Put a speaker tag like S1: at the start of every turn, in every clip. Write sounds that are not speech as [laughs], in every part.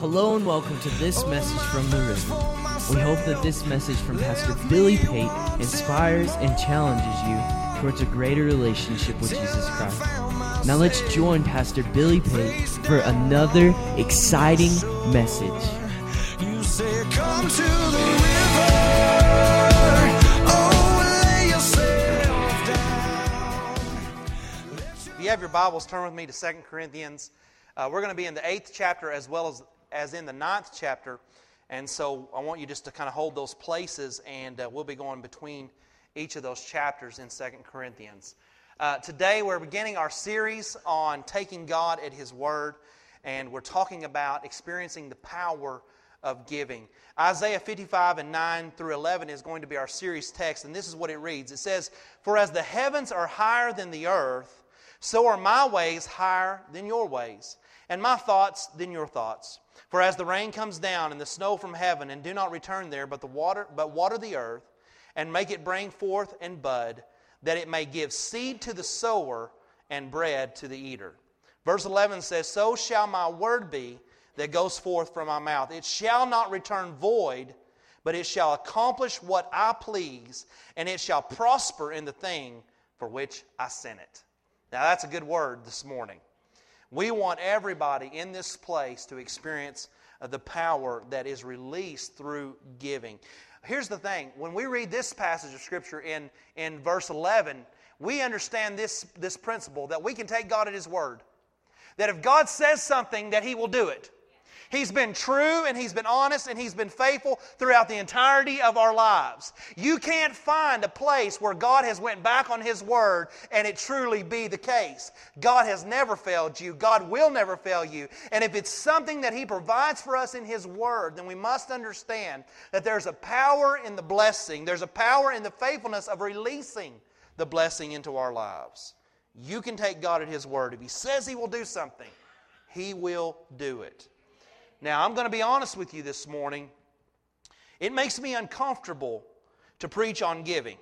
S1: Hello and welcome to this message from the river. We hope that this message from Pastor Billy Pate inspires and challenges you towards a greater relationship with Jesus Christ. Now let's join Pastor Billy Pate for another exciting message.
S2: You say, Come to the river. Oh, lay yourself down.
S3: If you have your Bibles, turn with me to 2 Corinthians. Uh, we're going to be in the eighth chapter as well as, as in the ninth chapter. And so I want you just to kind of hold those places, and uh, we'll be going between each of those chapters in 2 Corinthians. Uh, today we're beginning our series on taking God at His Word, and we're talking about experiencing the power of giving. Isaiah 55 and 9 through 11 is going to be our series text, and this is what it reads. It says, For as the heavens are higher than the earth, so are my ways higher than your ways, and my thoughts than your thoughts. For as the rain comes down and the snow from heaven, and do not return there, but the water, but water the earth, and make it bring forth and bud, that it may give seed to the sower and bread to the eater. Verse 11 says, So shall my word be that goes forth from my mouth. It shall not return void, but it shall accomplish what I please, and it shall prosper in the thing for which I sent it. Now, that's a good word this morning. We want everybody in this place to experience uh, the power that is released through giving. Here's the thing when we read this passage of Scripture in, in verse 11, we understand this, this principle that we can take God at His word. That if God says something, that He will do it. He's been true and he's been honest and he's been faithful throughout the entirety of our lives. You can't find a place where God has went back on his word and it truly be the case. God has never failed you. God will never fail you. And if it's something that he provides for us in his word, then we must understand that there's a power in the blessing. There's a power in the faithfulness of releasing the blessing into our lives. You can take God at his word. If he says he will do something, he will do it. Now, I'm going to be honest with you this morning. It makes me uncomfortable to preach on giving.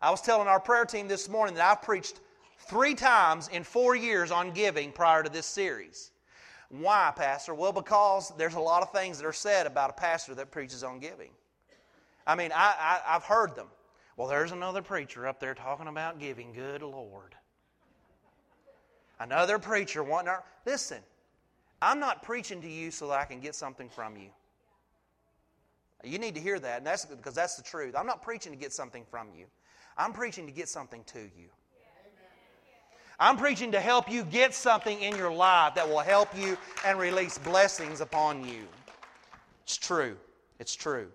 S3: I was telling our prayer team this morning that I've preached three times in four years on giving prior to this series. Why, Pastor? Well, because there's a lot of things that are said about a pastor that preaches on giving. I mean, I, I, have heard them. Well, there's another preacher up there talking about giving. Good Lord. Another preacher wanting our. Listen, I'm not preaching to you so that I can get something from you. You need to hear that, and that's because that's the truth. I'm not preaching to get something from you. I'm preaching to get something to you. I'm preaching to help you get something in your life that will help you and release blessings upon you. It's true. It's true.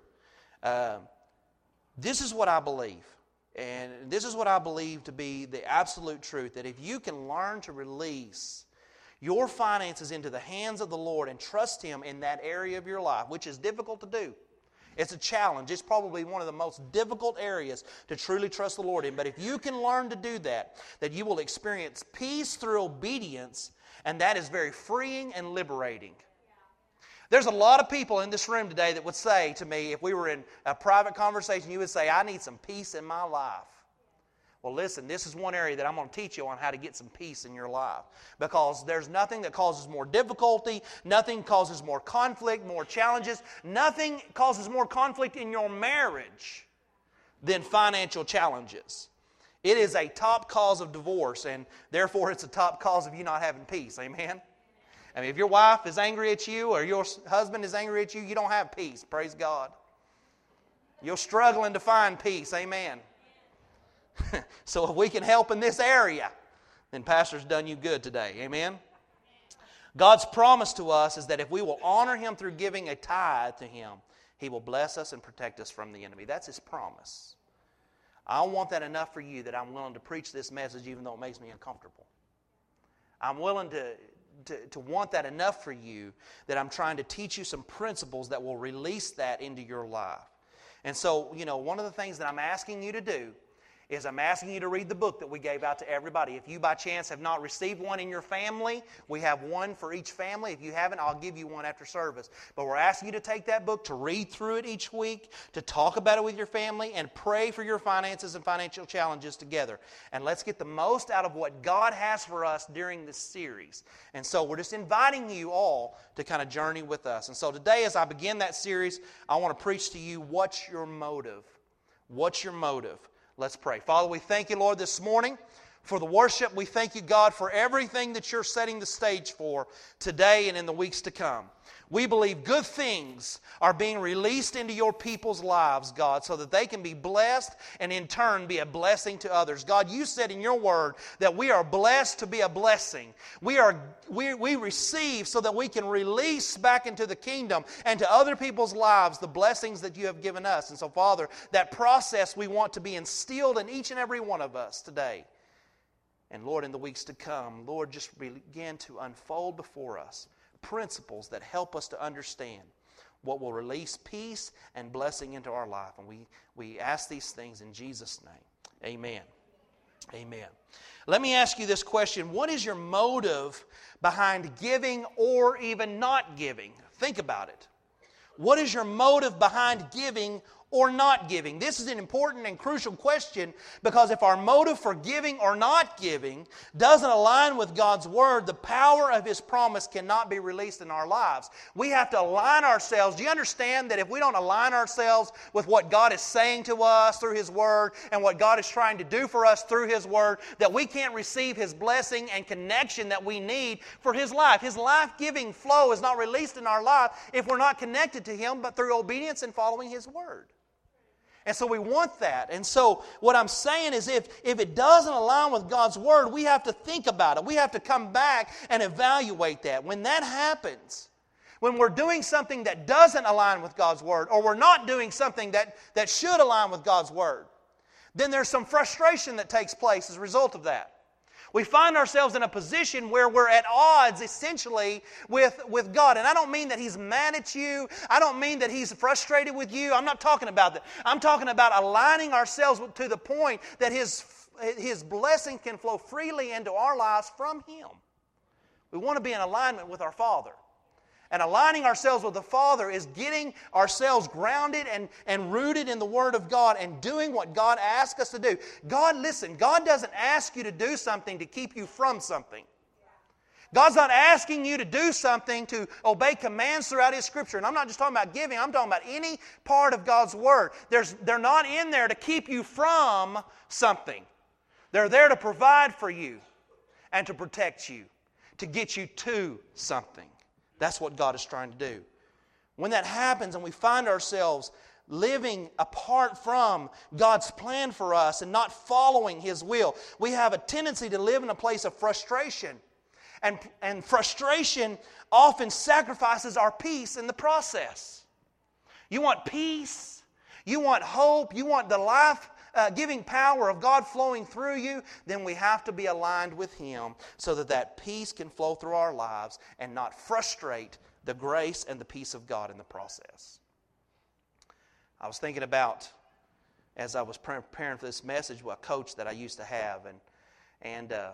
S3: Uh, this is what I believe. And this is what I believe to be the absolute truth that if you can learn to release your finances into the hands of the Lord and trust Him in that area of your life, which is difficult to do. It's a challenge. It's probably one of the most difficult areas to truly trust the Lord in. But if you can learn to do that, that you will experience peace through obedience, and that is very freeing and liberating. There's a lot of people in this room today that would say to me, if we were in a private conversation, you would say, I need some peace in my life. Well, listen, this is one area that I'm going to teach you on how to get some peace in your life. Because there's nothing that causes more difficulty, nothing causes more conflict, more challenges, nothing causes more conflict in your marriage than financial challenges. It is a top cause of divorce, and therefore it's a top cause of you not having peace. Amen? I mean, if your wife is angry at you or your husband is angry at you, you don't have peace. Praise God. You're struggling to find peace. Amen. [laughs] so if we can help in this area, then Pastor's done you good today. Amen? God's promise to us is that if we will honor Him through giving a tithe to Him, He will bless us and protect us from the enemy. That's His promise. I want that enough for you that I'm willing to preach this message even though it makes me uncomfortable. I'm willing to, to, to want that enough for you that I'm trying to teach you some principles that will release that into your life. And so, you know, one of the things that I'm asking you to do is I'm asking you to read the book that we gave out to everybody. If you by chance have not received one in your family, we have one for each family. If you haven't, I'll give you one after service. But we're asking you to take that book, to read through it each week, to talk about it with your family, and pray for your finances and financial challenges together. And let's get the most out of what God has for us during this series. And so we're just inviting you all to kind of journey with us. And so today, as I begin that series, I want to preach to you what's your motive? What's your motive? Let's pray. Father, we thank you, Lord, this morning for the worship. We thank you, God, for everything that you're setting the stage for today and in the weeks to come. We believe good things are being released into your people's lives, God, so that they can be blessed and in turn be a blessing to others. God, you said in your word that we are blessed to be a blessing. We, are, we, we receive so that we can release back into the kingdom and to other people's lives the blessings that you have given us. And so, Father, that process we want to be instilled in each and every one of us today. And Lord, in the weeks to come, Lord, just begin to unfold before us principles that help us to understand what will release peace and blessing into our life. And we, we ask these things in Jesus' name. Amen. Amen. Let me ask you this question What is your motive behind giving or even not giving? Think about it. What is your motive behind giving or not giving? This is an important and crucial question because if our motive for giving or not giving doesn't align with God's Word, the power of His promise cannot be released in our lives. We have to align ourselves. Do you understand that if we don't align ourselves with what God is saying to us through His Word and what God is trying to do for us through His Word, that we can't receive His blessing and connection that we need for His life? His life giving flow is not released in our life if we're not connected to Him, but through obedience and following His Word. And so we want that. And so what I'm saying is if, if it doesn't align with God's word, we have to think about it. We have to come back and evaluate that. When that happens, when we're doing something that doesn't align with God's word, or we're not doing something that, that should align with God's word, then there's some frustration that takes place as a result of that. We find ourselves in a position where we're at odds essentially with, with God. And I don't mean that He's mad at you. I don't mean that He's frustrated with you. I'm not talking about that. I'm talking about aligning ourselves to the point that His, his blessing can flow freely into our lives from Him. We want to be in alignment with our Father. And aligning ourselves with the Father is getting ourselves grounded and, and rooted in the Word of God and doing what God asks us to do. God, listen, God doesn't ask you to do something to keep you from something. God's not asking you to do something to obey commands throughout His Scripture. And I'm not just talking about giving, I'm talking about any part of God's Word. There's, they're not in there to keep you from something, they're there to provide for you and to protect you, to get you to something. That's what God is trying to do. When that happens and we find ourselves living apart from God's plan for us and not following His will, we have a tendency to live in a place of frustration. And, and frustration often sacrifices our peace in the process. You want peace, you want hope, you want the life uh, giving power of God flowing through you, then we have to be aligned with Him so that that peace can flow through our lives and not frustrate the grace and the peace of God in the process. I was thinking about, as I was preparing for this message, a coach that I used to have, and, and uh,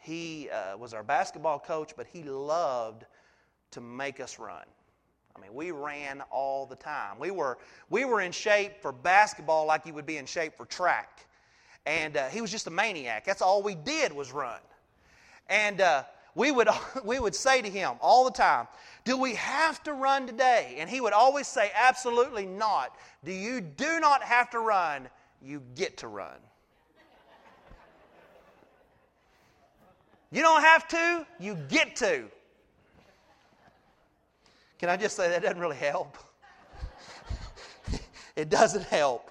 S3: he uh, was our basketball coach, but he loved to make us run. I mean, we ran all the time. We were, we were in shape for basketball like you would be in shape for track. And uh, he was just a maniac. That's all we did was run. And uh, we, would, [laughs] we would say to him all the time, Do we have to run today? And he would always say, Absolutely not. Do you do not have to run, you get to run. You don't have to, you get to. Can I just say that doesn't really help? [laughs] it doesn't help.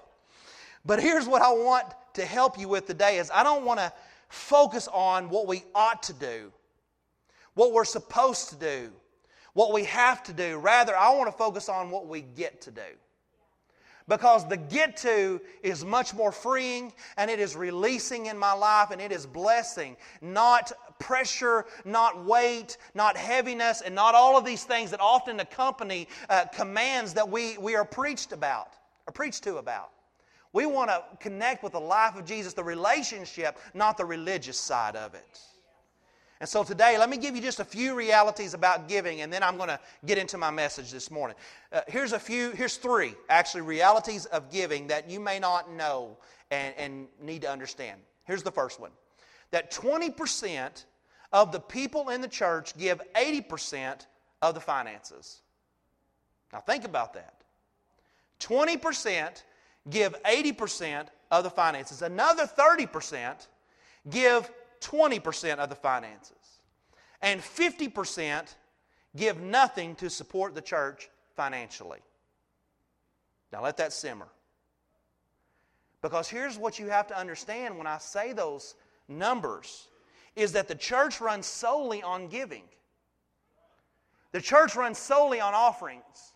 S3: But here's what I want to help you with today is I don't want to focus on what we ought to do, what we're supposed to do, what we have to do. Rather, I want to focus on what we get to do. Because the get to is much more freeing and it is releasing in my life and it is blessing, not pressure, not weight, not heaviness, and not all of these things that often accompany uh, commands that we, we are preached about, or preached to about. We want to connect with the life of Jesus, the relationship, not the religious side of it. And so today, let me give you just a few realities about giving, and then I'm going to get into my message this morning. Uh, here's a few, here's three actually realities of giving that you may not know and, and need to understand. Here's the first one that 20% of the people in the church give 80% of the finances. Now, think about that. 20% give 80% of the finances, another 30% give 20% of the finances. And 50% give nothing to support the church financially. Now let that simmer. Because here's what you have to understand when I say those numbers is that the church runs solely on giving. The church runs solely on offerings.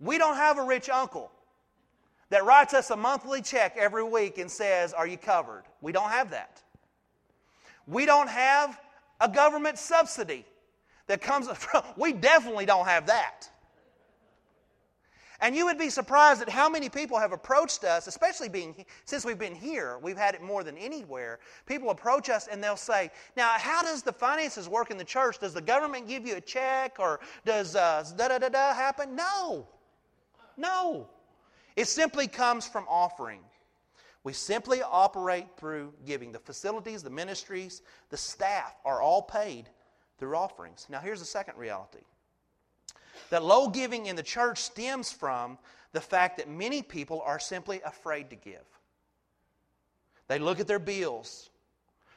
S3: We don't have a rich uncle that writes us a monthly check every week and says, Are you covered? We don't have that. We don't have a government subsidy that comes from, [laughs] we definitely don't have that. And you would be surprised at how many people have approached us, especially being since we've been here. We've had it more than anywhere. People approach us and they'll say, "Now, how does the finances work in the church? Does the government give you a check, or does da da da da happen?" No, no. It simply comes from offering. We simply operate through giving. The facilities, the ministries, the staff are all paid through offerings. Now, here's the second reality that low giving in the church stems from the fact that many people are simply afraid to give. They look at their bills,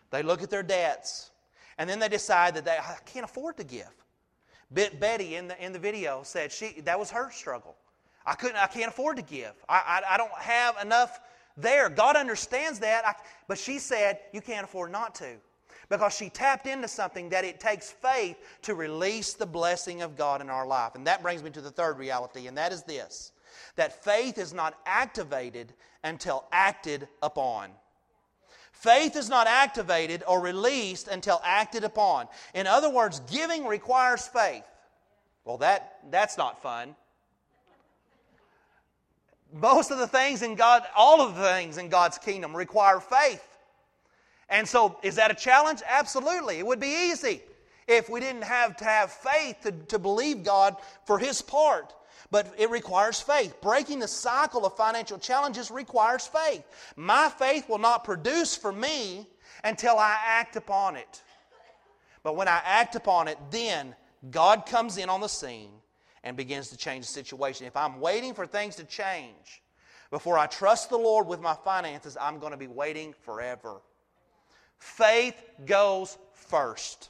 S3: they look at their debts, and then they decide that they I can't afford to give. Betty in the, in the video said she, that was her struggle. I, couldn't, I can't afford to give. I, I, I don't have enough there. God understands that. I, but she said, You can't afford not to. Because she tapped into something that it takes faith to release the blessing of God in our life. And that brings me to the third reality, and that is this that faith is not activated until acted upon. Faith is not activated or released until acted upon. In other words, giving requires faith. Well, that, that's not fun most of the things in God, all of the things in God's kingdom require faith. And so, is that a challenge? Absolutely. It would be easy if we didn't have to have faith to, to believe God for His part. But it requires faith. Breaking the cycle of financial challenges requires faith. My faith will not produce for me until I act upon it. But when I act upon it, then God comes in on the scene and begins to change the situation. If I'm waiting for things to change before I trust the Lord with my finances, I'm going to be waiting forever. Faith goes first.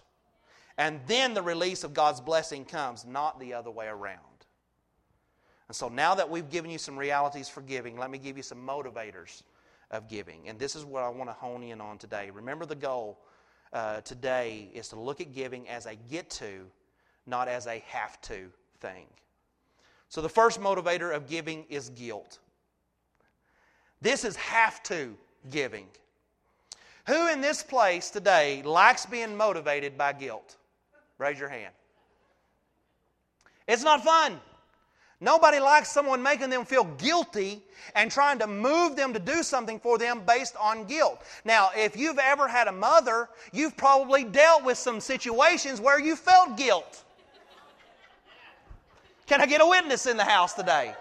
S3: And then the release of God's blessing comes, not the other way around. And so now that we've given you some realities for giving, let me give you some motivators of giving. And this is what I want to hone in on today. Remember the goal uh, today is to look at giving as a get to, not as a have to thing. So, the first motivator of giving is guilt. This is have to giving. Who in this place today likes being motivated by guilt? Raise your hand. It's not fun. Nobody likes someone making them feel guilty and trying to move them to do something for them based on guilt. Now, if you've ever had a mother, you've probably dealt with some situations where you felt guilt. Can I get a witness in the house today?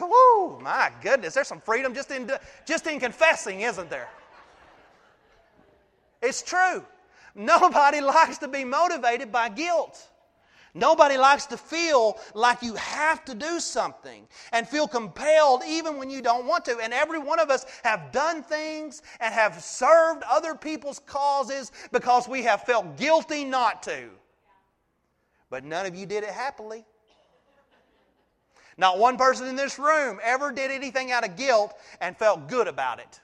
S3: Woo, my goodness, there's some freedom just in, just in confessing, isn't there? It's true. Nobody [laughs] likes to be motivated by guilt. Nobody likes to feel like you have to do something and feel compelled even when you don't want to. And every one of us have done things and have served other people's causes because we have felt guilty not to. But none of you did it happily. Not one person in this room ever did anything out of guilt and felt good about it.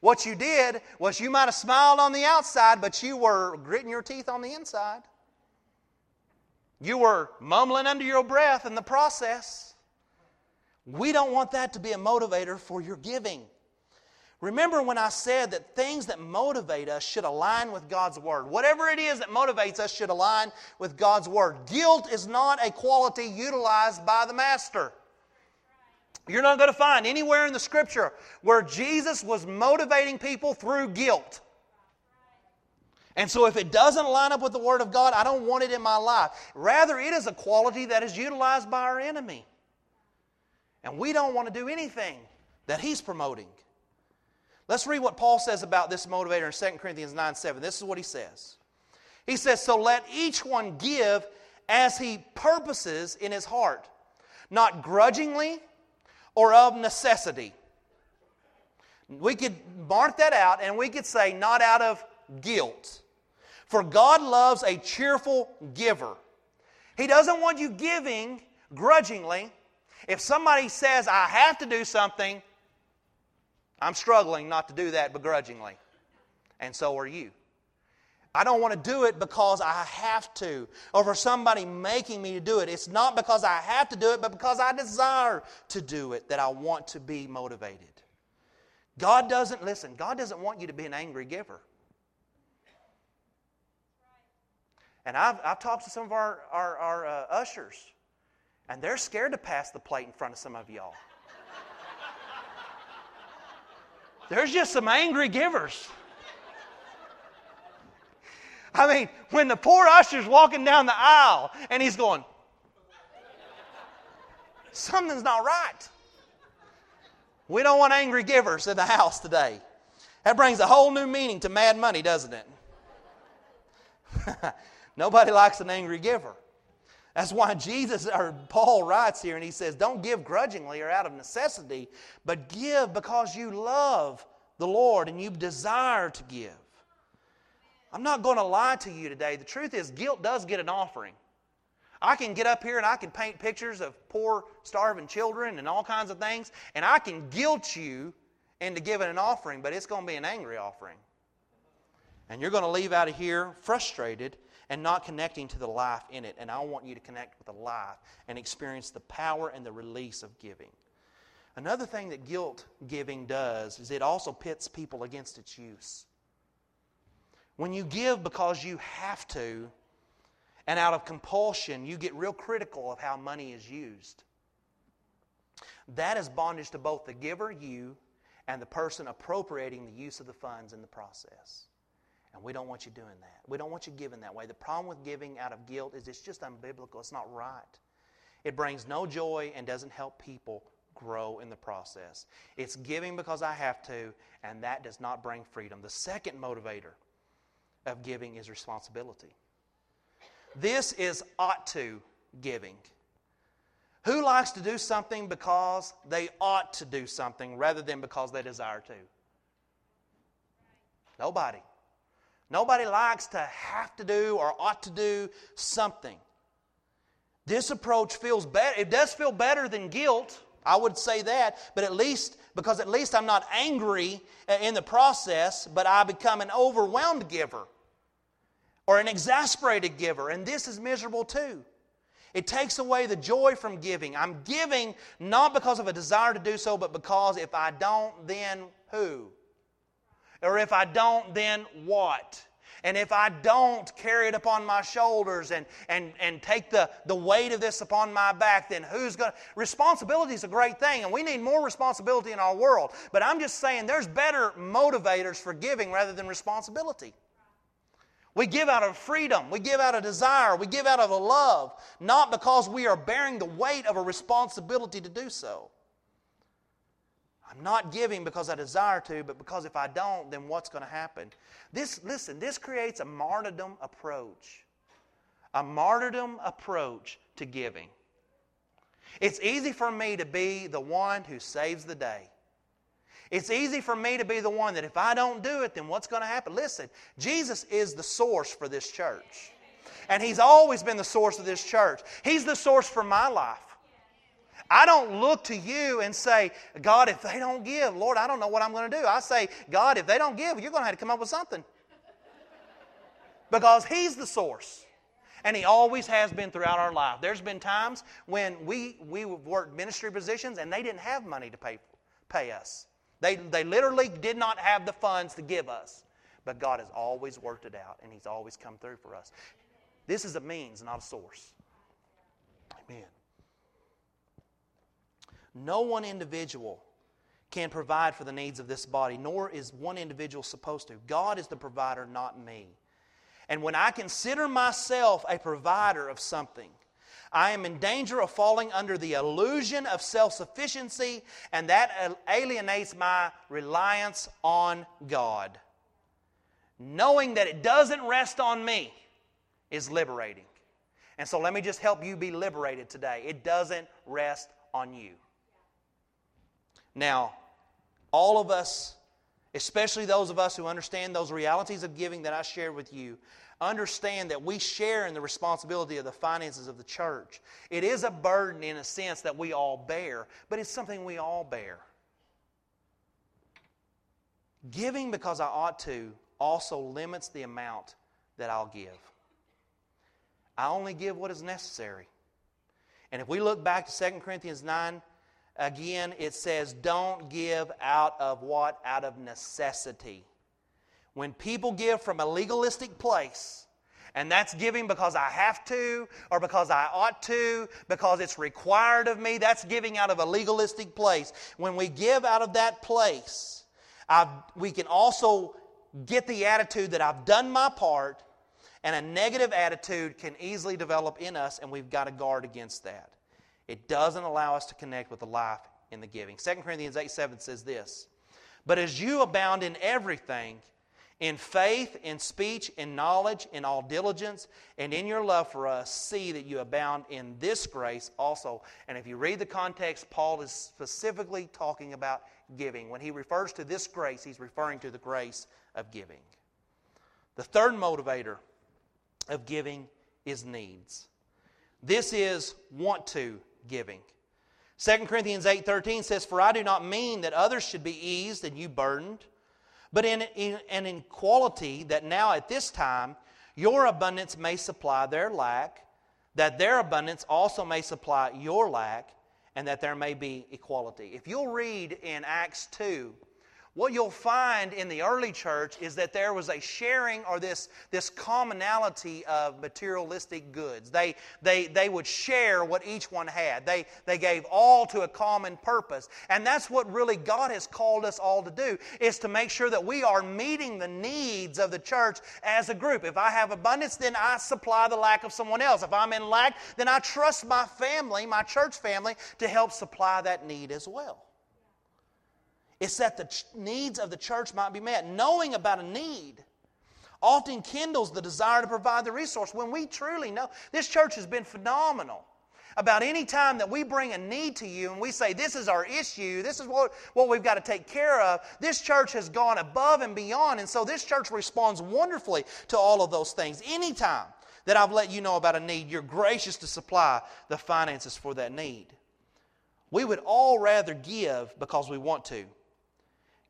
S3: What you did was you might have smiled on the outside, but you were gritting your teeth on the inside. You were mumbling under your breath in the process. We don't want that to be a motivator for your giving. Remember when I said that things that motivate us should align with God's Word. Whatever it is that motivates us should align with God's Word. Guilt is not a quality utilized by the Master. You're not going to find anywhere in the scripture where Jesus was motivating people through guilt. And so, if it doesn't line up with the Word of God, I don't want it in my life. Rather, it is a quality that is utilized by our enemy. And we don't want to do anything that he's promoting. Let's read what Paul says about this motivator in 2 Corinthians 9 7. This is what he says. He says, So let each one give as he purposes in his heart, not grudgingly or of necessity. We could mark that out and we could say, not out of guilt. For God loves a cheerful giver. He doesn't want you giving grudgingly. If somebody says, I have to do something, I'm struggling not to do that begrudgingly. And so are you. I don't want to do it because I have to, or for somebody making me to do it. It's not because I have to do it, but because I desire to do it that I want to be motivated. God doesn't, listen, God doesn't want you to be an angry giver. And I've, I've talked to some of our, our, our uh, ushers, and they're scared to pass the plate in front of some of y'all. There's just some angry givers. I mean, when the poor usher's walking down the aisle and he's going, something's not right. We don't want angry givers in the house today. That brings a whole new meaning to mad money, doesn't it? [laughs] Nobody likes an angry giver. That's why Jesus or Paul writes here and he says, Don't give grudgingly or out of necessity, but give because you love the Lord and you desire to give. I'm not going to lie to you today. The truth is, guilt does get an offering. I can get up here and I can paint pictures of poor, starving children and all kinds of things, and I can guilt you into giving an offering, but it's going to be an angry offering. And you're going to leave out of here frustrated and not connecting to the life in it. And I want you to connect with the life and experience the power and the release of giving. Another thing that guilt giving does is it also pits people against its use. When you give because you have to, and out of compulsion, you get real critical of how money is used. That is bondage to both the giver, you, and the person appropriating the use of the funds in the process. And we don't want you doing that. We don't want you giving that way. The problem with giving out of guilt is it's just unbiblical. It's not right. It brings no joy and doesn't help people grow in the process. It's giving because I have to, and that does not bring freedom. The second motivator of giving is responsibility. This is ought to giving. Who likes to do something because they ought to do something rather than because they desire to? Nobody. Nobody likes to have to do or ought to do something. This approach feels better. It does feel better than guilt. I would say that, but at least, because at least I'm not angry in the process, but I become an overwhelmed giver or an exasperated giver, and this is miserable too. It takes away the joy from giving. I'm giving not because of a desire to do so, but because if I don't, then who? Or if I don't, then what? And if I don't carry it upon my shoulders and, and, and take the, the weight of this upon my back, then who's going to? Responsibility is a great thing, and we need more responsibility in our world. But I'm just saying there's better motivators for giving rather than responsibility. We give out of freedom. We give out of desire. We give out of a love, not because we are bearing the weight of a responsibility to do so. I'm not giving because I desire to, but because if I don't, then what's going to happen? This, listen, this creates a martyrdom approach. A martyrdom approach to giving. It's easy for me to be the one who saves the day. It's easy for me to be the one that if I don't do it, then what's going to happen? Listen, Jesus is the source for this church. And He's always been the source of this church. He's the source for my life. I don't look to you and say, God, if they don't give, Lord, I don't know what I'm going to do. I say, God, if they don't give, you're going to have to come up with something. Because He's the source. And He always has been throughout our life. There's been times when we, we worked ministry positions and they didn't have money to pay, pay us. They, they literally did not have the funds to give us. But God has always worked it out and He's always come through for us. This is a means, not a source. Amen. No one individual can provide for the needs of this body, nor is one individual supposed to. God is the provider, not me. And when I consider myself a provider of something, I am in danger of falling under the illusion of self sufficiency, and that alienates my reliance on God. Knowing that it doesn't rest on me is liberating. And so let me just help you be liberated today. It doesn't rest on you. Now, all of us, especially those of us who understand those realities of giving that I shared with you, understand that we share in the responsibility of the finances of the church. It is a burden in a sense that we all bear, but it's something we all bear. Giving because I ought to also limits the amount that I'll give. I only give what is necessary. And if we look back to 2 Corinthians 9, again, it says, Don't give out of what? Out of necessity. When people give from a legalistic place, and that's giving because I have to, or because I ought to, because it's required of me, that's giving out of a legalistic place. When we give out of that place, I've, we can also get the attitude that I've done my part, and a negative attitude can easily develop in us, and we've got to guard against that. It doesn't allow us to connect with the life in the giving. 2 Corinthians 8 7 says this But as you abound in everything, in faith, in speech, in knowledge, in all diligence, and in your love for us, see that you abound in this grace also. And if you read the context, Paul is specifically talking about giving. When he refers to this grace, he's referring to the grace of giving. The third motivator of giving is needs. This is want to giving. 2 Corinthians 8:13 says, "For I do not mean that others should be eased and you burdened, but in, in an equality that now at this time your abundance may supply their lack, that their abundance also may supply your lack, and that there may be equality." If you'll read in Acts 2, what you'll find in the early church is that there was a sharing or this, this commonality of materialistic goods. They, they, they would share what each one had, they, they gave all to a common purpose. And that's what really God has called us all to do, is to make sure that we are meeting the needs of the church as a group. If I have abundance, then I supply the lack of someone else. If I'm in lack, then I trust my family, my church family, to help supply that need as well. It's that the ch- needs of the church might be met. Knowing about a need often kindles the desire to provide the resource when we truly know. This church has been phenomenal about any time that we bring a need to you and we say, This is our issue, this is what, what we've got to take care of, this church has gone above and beyond. And so this church responds wonderfully to all of those things. Anytime that I've let you know about a need, you're gracious to supply the finances for that need. We would all rather give because we want to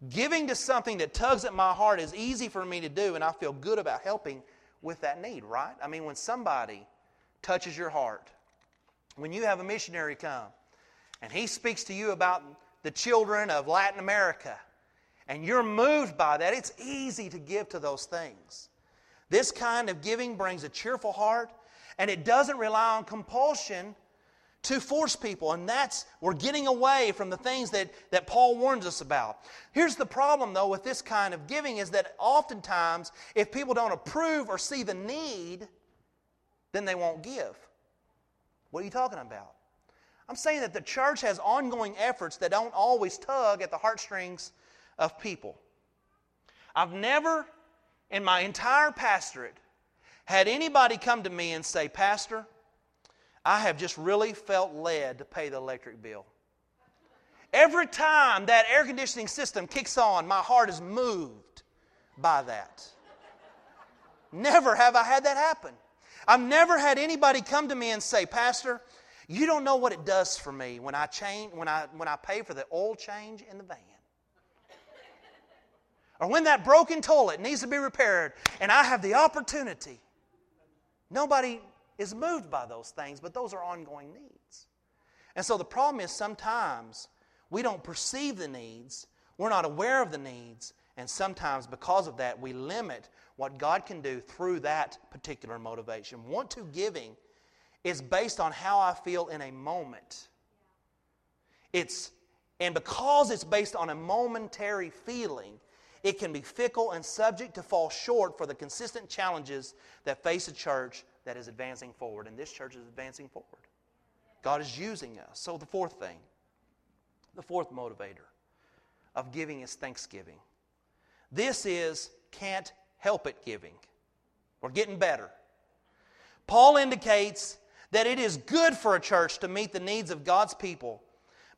S3: Giving to something that tugs at my heart is easy for me to do, and I feel good about helping with that need, right? I mean, when somebody touches your heart, when you have a missionary come and he speaks to you about the children of Latin America, and you're moved by that, it's easy to give to those things. This kind of giving brings a cheerful heart, and it doesn't rely on compulsion to force people. And that's, we're getting away from the things that, that Paul warns us about. Here's the problem, though, with this kind of giving is that oftentimes, if people don't approve or see the need, then they won't give. What are you talking about? I'm saying that the church has ongoing efforts that don't always tug at the heartstrings of people. I've never, in my entire pastorate, had anybody come to me and say, Pastor, I have just really felt led to pay the electric bill. Every time that air conditioning system kicks on, my heart is moved by that. Never have I had that happen. I've never had anybody come to me and say, Pastor, you don't know what it does for me when I change when I when I pay for the oil change in the van. Or when that broken toilet needs to be repaired and I have the opportunity. Nobody is moved by those things, but those are ongoing needs. And so the problem is sometimes we don't perceive the needs, we're not aware of the needs, and sometimes because of that, we limit what God can do through that particular motivation. Want to giving is based on how I feel in a moment. It's and because it's based on a momentary feeling, it can be fickle and subject to fall short for the consistent challenges that face a church that is advancing forward. And this church is advancing forward. God is using us. So, the fourth thing, the fourth motivator of giving is thanksgiving. This is can't help it giving. We're getting better. Paul indicates that it is good for a church to meet the needs of God's people,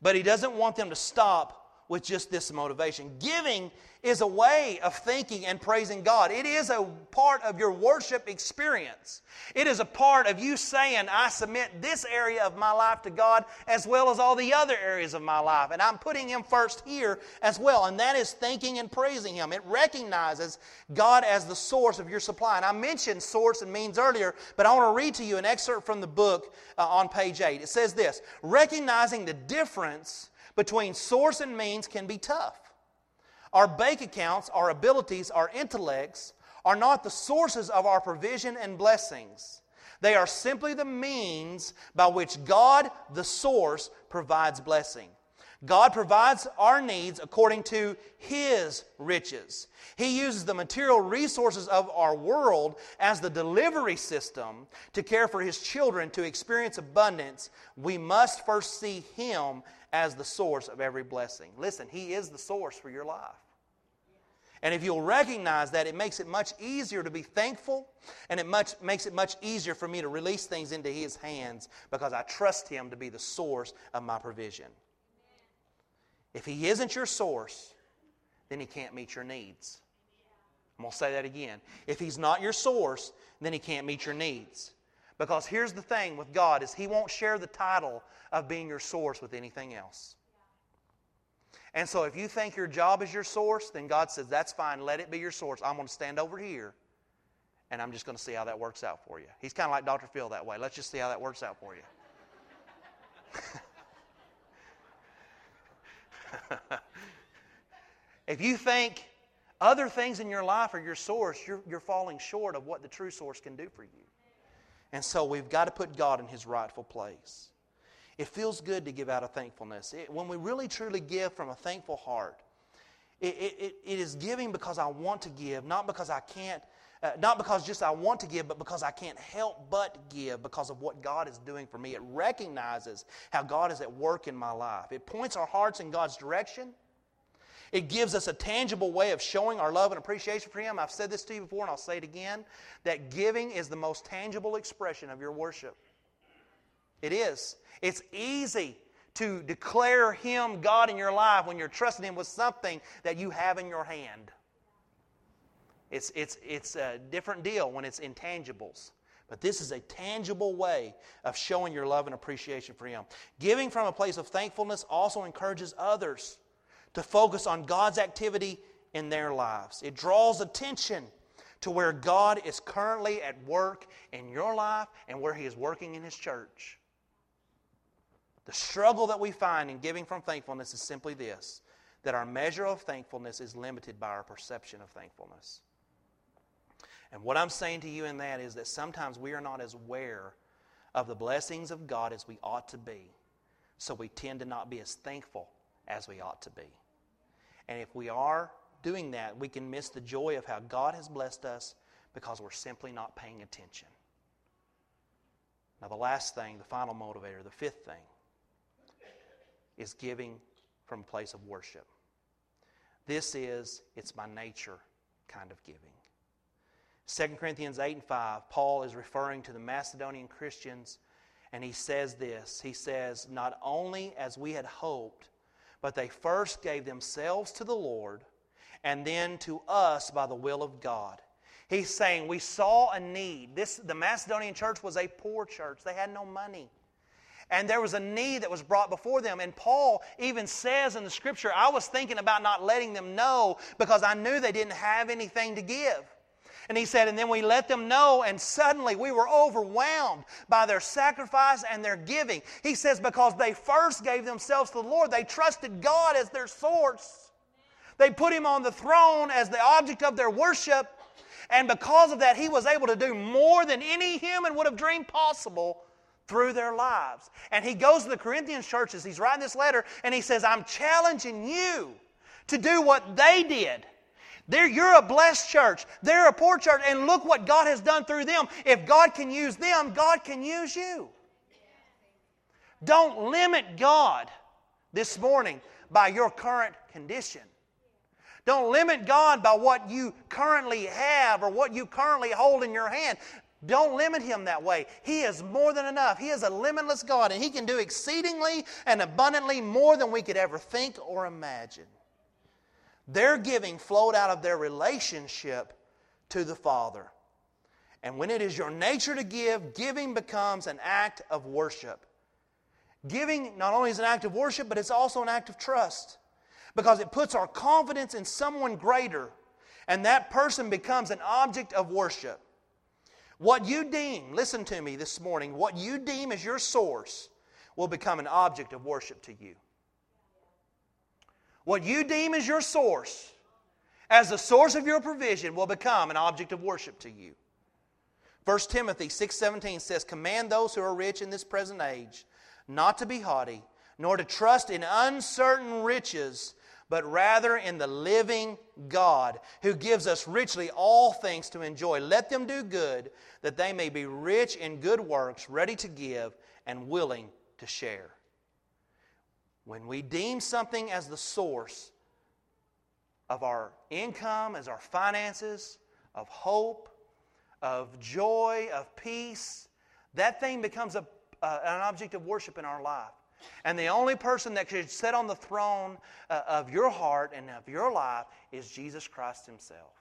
S3: but he doesn't want them to stop with just this motivation. Giving is a way of thinking and praising God. It is a part of your worship experience. It is a part of you saying, I submit this area of my life to God as well as all the other areas of my life. And I'm putting Him first here as well. And that is thanking and praising Him. It recognizes God as the source of your supply. And I mentioned source and means earlier, but I want to read to you an excerpt from the book uh, on page 8. It says this Recognizing the difference between source and means can be tough. Our bank accounts, our abilities, our intellects are not the sources of our provision and blessings. They are simply the means by which God, the source, provides blessing. God provides our needs according to His riches. He uses the material resources of our world as the delivery system to care for His children to experience abundance. We must first see Him as the source of every blessing. Listen, He is the source for your life. And if you'll recognize that, it makes it much easier to be thankful, and it much, makes it much easier for me to release things into His hands because I trust Him to be the source of my provision. If He isn't your source, then He can't meet your needs. I'm going to say that again. If He's not your source, then He can't meet your needs. Because here's the thing with God is He won't share the title of being your source with anything else. And so if you think your job is your source, then God says, that's fine, let it be your source. I'm going to stand over here and I'm just going to see how that works out for you. He's kind of like Dr. Phil that way. Let's just see how that works out for you. [laughs] [laughs] if you think other things in your life are your source, you're, you're falling short of what the true source can do for you. And so we've got to put God in his rightful place. It feels good to give out of thankfulness. It, when we really truly give from a thankful heart, it, it, it is giving because I want to give, not because I can't, uh, not because just I want to give, but because I can't help but give because of what God is doing for me. It recognizes how God is at work in my life. It points our hearts in God's direction. It gives us a tangible way of showing our love and appreciation for Him. I've said this to you before, and I'll say it again that giving is the most tangible expression of your worship. It is. It's easy to declare Him God in your life when you're trusting Him with something that you have in your hand. It's, it's, it's a different deal when it's intangibles. But this is a tangible way of showing your love and appreciation for Him. Giving from a place of thankfulness also encourages others to focus on God's activity in their lives. It draws attention to where God is currently at work in your life and where He is working in His church. The struggle that we find in giving from thankfulness is simply this that our measure of thankfulness is limited by our perception of thankfulness. And what I'm saying to you in that is that sometimes we are not as aware of the blessings of God as we ought to be. So we tend to not be as thankful as we ought to be. And if we are doing that, we can miss the joy of how God has blessed us because we're simply not paying attention. Now, the last thing, the final motivator, the fifth thing, is giving from a place of worship. This is, it's my nature kind of giving. 2 Corinthians 8 and 5, Paul is referring to the Macedonian Christians, and he says this He says, Not only as we had hoped, but they first gave themselves to the Lord, and then to us by the will of God. He's saying, We saw a need. This, the Macedonian church was a poor church, they had no money and there was a need that was brought before them. And Paul even says in the scripture, I was thinking about not letting them know because I knew they didn't have anything to give. And he said, and then we let them know, and suddenly we were overwhelmed by their sacrifice and their giving. He says, because they first gave themselves to the Lord, they trusted God as their source. They put him on the throne as the object of their worship. And because of that, he was able to do more than any human would have dreamed possible through their lives. And he goes to the Corinthian churches, he's writing this letter, and he says, I'm challenging you to do what they did. They're, you're a blessed church. They're a poor church. And look what God has done through them. If God can use them, God can use you. Don't limit God this morning by your current condition. Don't limit God by what you currently have or what you currently hold in your hand. Don't limit him that way. He is more than enough. He is a limitless God, and he can do exceedingly and abundantly more than we could ever think or imagine. Their giving flowed out of their relationship to the Father. And when it is your nature to give, giving becomes an act of worship. Giving not only is an act of worship, but it's also an act of trust because it puts our confidence in someone greater, and that person becomes an object of worship. What you deem, listen to me this morning, what you deem as your source will become an object of worship to you. What you deem as your source, as the source of your provision, will become an object of worship to you. 1 Timothy 6:17 says, "Command those who are rich in this present age not to be haughty, nor to trust in uncertain riches, but rather in the living God, who gives us richly all things to enjoy. Let them do good, that they may be rich in good works, ready to give, and willing to share. When we deem something as the source of our income, as our finances, of hope, of joy, of peace, that thing becomes a, uh, an object of worship in our life. And the only person that should sit on the throne uh, of your heart and of your life is Jesus Christ Himself.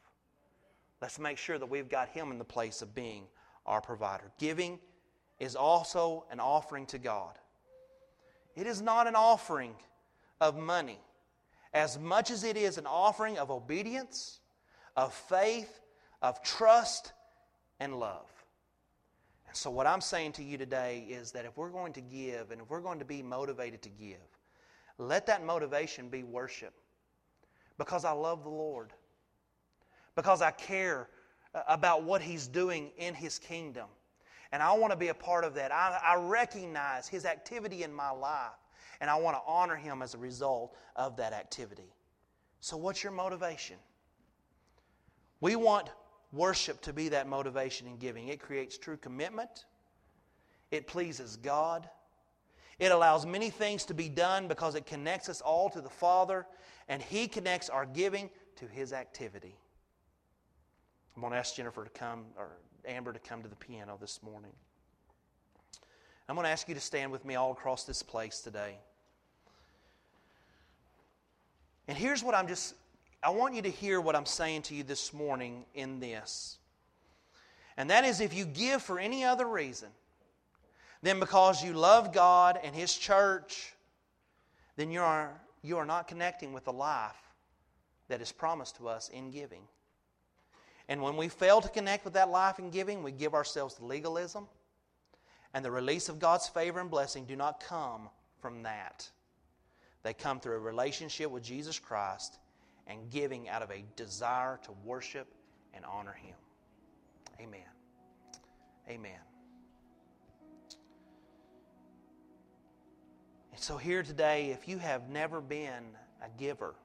S3: Let's make sure that we've got Him in the place of being our provider. Giving is also an offering to God. It is not an offering of money as much as it is an offering of obedience, of faith, of trust, and love. And so, what I'm saying to you today is that if we're going to give and if we're going to be motivated to give, let that motivation be worship. Because I love the Lord. Because I care uh, about what He's doing in His kingdom. And I want to be a part of that. I, I recognize His activity in my life. And I want to honor Him as a result of that activity. So, what's your motivation? We want worship to be that motivation in giving. It creates true commitment, it pleases God. It allows many things to be done because it connects us all to the Father, and He connects our giving to His activity. I'm going to ask Jennifer to come, or Amber to come to the piano this morning. I'm going to ask you to stand with me all across this place today. And here's what I'm just I want you to hear what I'm saying to you this morning in this. And that is if you give for any other reason than because you love God and His church, then you are, you are not connecting with the life that is promised to us in giving. And when we fail to connect with that life and giving, we give ourselves to legalism. And the release of God's favor and blessing do not come from that. They come through a relationship with Jesus Christ and giving out of a desire to worship and honor Him. Amen. Amen. And so, here today, if you have never been a giver,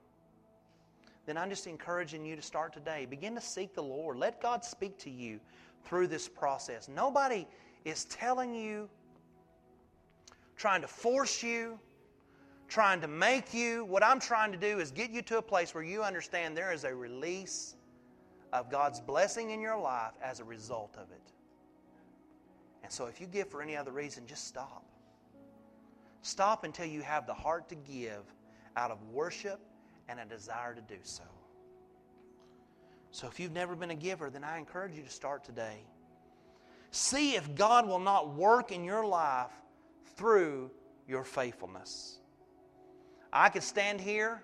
S3: then I'm just encouraging you to start today. Begin to seek the Lord. Let God speak to you through this process. Nobody is telling you, trying to force you, trying to make you. What I'm trying to do is get you to a place where you understand there is a release of God's blessing in your life as a result of it. And so if you give for any other reason, just stop. Stop until you have the heart to give out of worship and a desire to do so. So if you've never been a giver, then I encourage you to start today. See if God will not work in your life through your faithfulness. I could stand here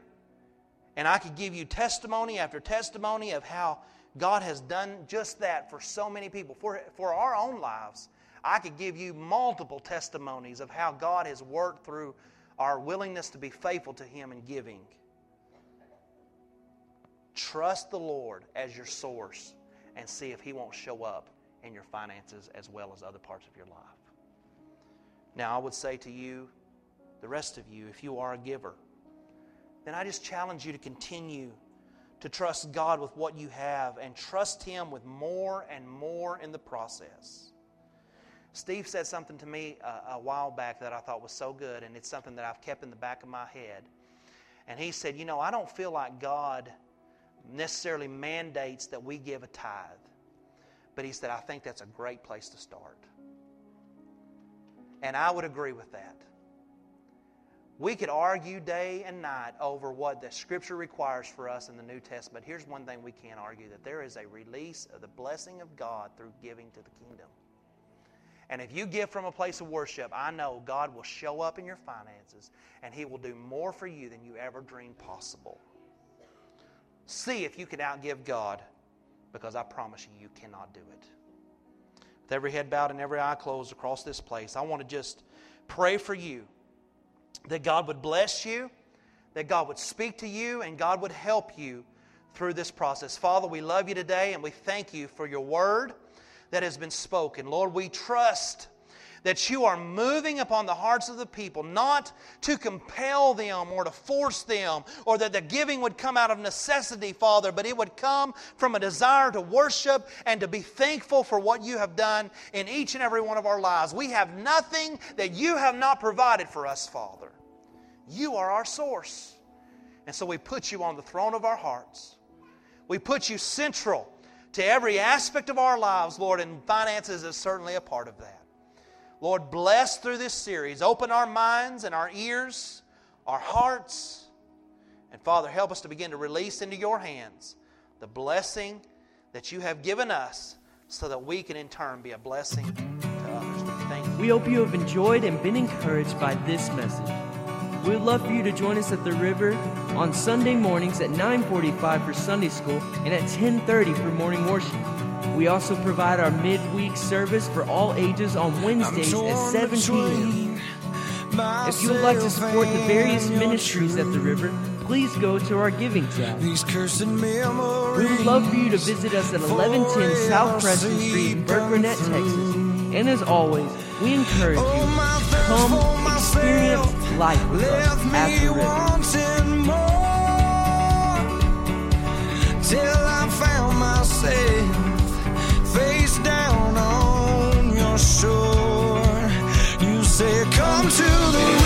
S3: and I could give you testimony after testimony of how God has done just that for so many people. For, for our own lives, I could give you multiple testimonies of how God has worked through our willingness to be faithful to Him in giving. Trust the Lord as your source and see if He won't show up in your finances as well as other parts of your life. Now, I would say to you, the rest of you, if you are a giver, then I just challenge you to continue to trust God with what you have and trust Him with more and more in the process. Steve said something to me a, a, while back that I thought was so good, and it's something that I've kept in the back of my head. And he said, You know, I don't feel like God necessarily mandates that we give a tithe. But he said, I think that's a great place to start. And I would agree with that. We could argue day and night over what the Scripture requires for us in the New Testament. But Here's one thing we can't argue that there is a release of the blessing of God through giving to the kingdom. And if you give from a place of worship, I know God will show up in your finances and He will do more for you than you ever dreamed possible. See if you can outgive God because I promise you, you cannot do it. With every head bowed and every eye closed across this place, I want to just pray for you that God would bless you, that God would speak to you, and God would help you through this process. Father, we love you today and we thank you for your word that has been spoken. Lord, we trust that you are moving upon the hearts of the people, not to compel them or to force them, or that the giving would come out of necessity, Father, but it would come from a desire to worship and to be thankful for what you have done in each and every one of our lives. We have nothing that you have not provided for us, Father. You are our source. And so we put you on the throne of our hearts. We put you central to every aspect of our lives, Lord, and finances is certainly a part of that. Lord, bless through this series. Open our minds and our ears, our hearts. And Father, help us to begin to release into your hands the blessing that you have given us so that we can in turn be a blessing to others. Thank you.
S1: We hope you have enjoyed and been encouraged by this message. We would love for you to join us at the river on Sunday mornings at 9:45 for Sunday school and at 10:30 for morning worship. We also provide our midweek service for all ages on Wednesdays at 7 p.m. If you would like to support the various ministries at the river, please go to our giving tab. We would love for you to visit us at 1110 South Preston Street Burkburnett, Texas. And as always, we encourage you to come experience life with us at the river.
S2: Till I found myself come to the